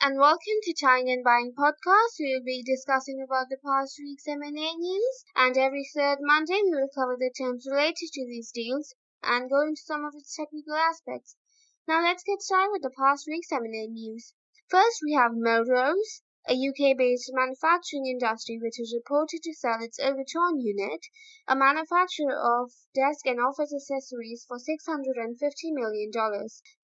and welcome to Tying and Buying podcast. We will be discussing about the past week's M&A news, and every third Monday we will cover the terms related to these deals and go into some of its technical aspects. Now let's get started with the past week's M&A news. First, we have Melrose, a UK-based manufacturing industry which is reported to sell its Ergotron unit, a manufacturer of desk and office accessories for $650 million.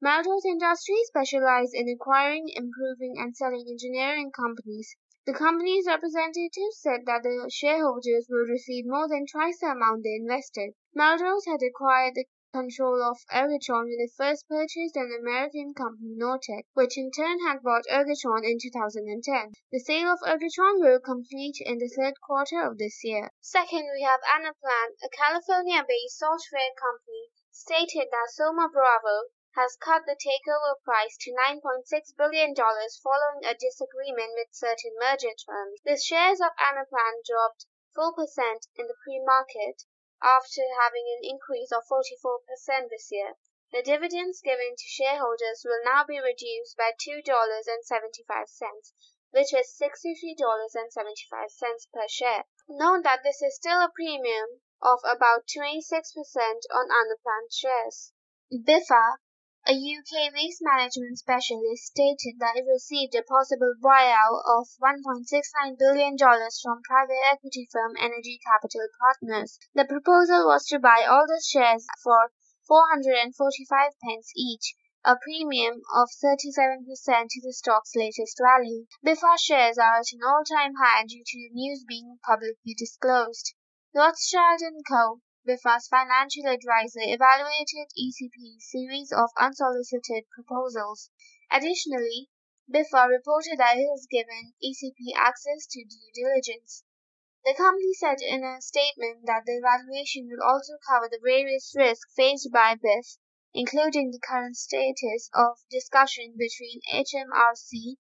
Melrose Industries specialize in acquiring, improving, and selling engineering companies. The company's representatives said that the shareholders will receive more than twice the amount they invested. Melrose had acquired the control of Ergotron when it first purchased an American company Nortek, which in turn had bought Ergotron in 2010. The sale of Ergotron will complete in the third quarter of this year. Second, we have Anaplan, a California-based software company, stated that Thoma Bravo has cut the takeover price to $9.6 billion following a disagreement with certain merger terms. The shares of Anaplan dropped 4% in the pre-market after having an increase of 44% this year. The dividends given to shareholders will now be reduced by $2.75, which is $63.75 per share. Note that this is still a premium of about 26% on Anaplan shares. Biffa, a UK waste management specialist, stated that it received a possible buyout of $1.69 billion from private equity firm Energy Capital Partners. The proposal was to buy all the shares for 445 pence each, a premium of 37% to the stock's latest value. Biffa shares are at an all-time high due to the news being publicly disclosed. Rothschild & Co. Biffa's financial advisor evaluated ECP's series of unsolicited proposals. Additionally, Biffa reported that it has given ECP access to due diligence. The company said in a statement that the evaluation will also cover the various risks faced by BIF, including the current status of discussion between HMRC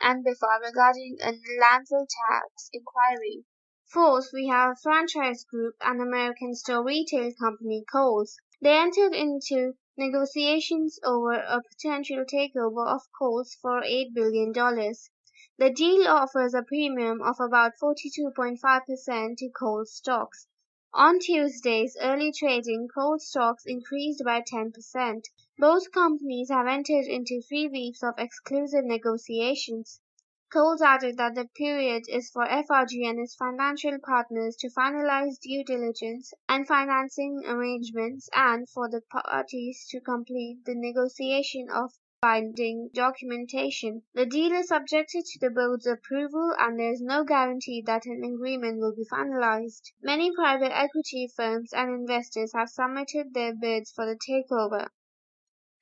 and Biffa regarding a landfill tax inquiry. Fourth, we have Franchise Group, an American store retail company, Kohl's. They entered into negotiations over a potential takeover of Kohl's for $8 billion. The deal offers a premium of about 42.5% to Kohl's stocks. On Tuesday's early trading, Kohl's stocks increased by 10%. Both companies have entered into three weeks of exclusive negotiations. Kohl's added that the period is for FRG and its financial partners to finalize due diligence and financing arrangements and for the parties to complete the negotiation of binding documentation. The deal is subjected to the board's approval and there is no guarantee that an agreement will be finalized. Many private equity firms and investors have submitted their bids for the takeover.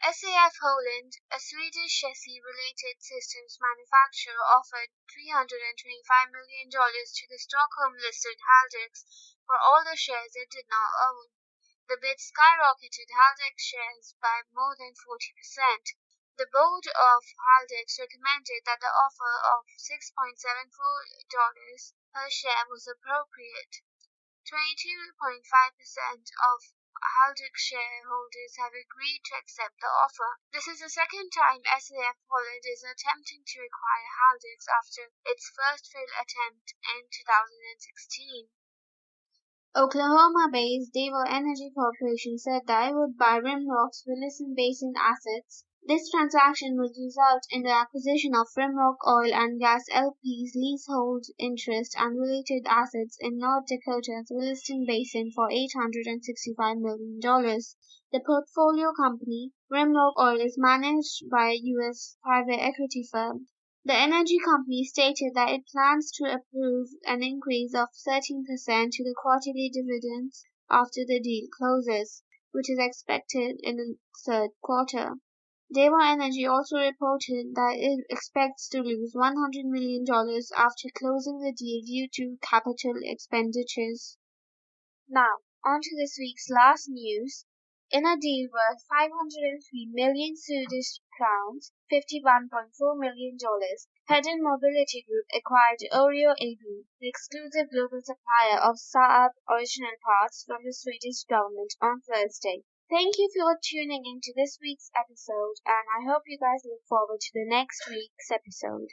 SAF Holland, a Swedish chassis-related systems manufacturer, offered $325 million to the Stockholm-listed Haldex for all the shares it did not own. The bid skyrocketed Haldex shares by more than 40%. The board of Haldex recommended that the offer of $6.74 per share was appropriate. 22.5% of Haldex shareholders have agreed to accept the offer. This is the second time SAF Holland is attempting to acquire Haldex after its first failed attempt in 2016. Oklahoma-based Devon Energy Corporation said that it would buy Rimrock's Williston Basin assets this transaction would result in the acquisition of Rimrock Oil and Gas LP's leasehold interest and related assets in North Dakota's Williston Basin for $865 million. The portfolio company, Rimrock Oil, is managed by a U.S. private equity firm. The energy company stated that it plans to approve an increase of 13% to the quarterly dividends after the deal closes, which is expected in the third quarter. Devon Energy also reported that it expects to lose $100 million after closing the deal due to capital expenditures. Now, on to this week's last news. In a deal worth 503 million Swedish crowns, $51.4 million, Hedin Mobility Group acquired Orio AB, the exclusive global supplier of Saab original parts from the Swedish government on Thursday. Thank you for tuning into this week's episode, and I hope you guys look forward to the next week's episode.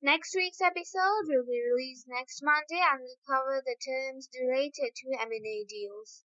Next week's episode will be released next Monday and will cover the terms related to M&A deals.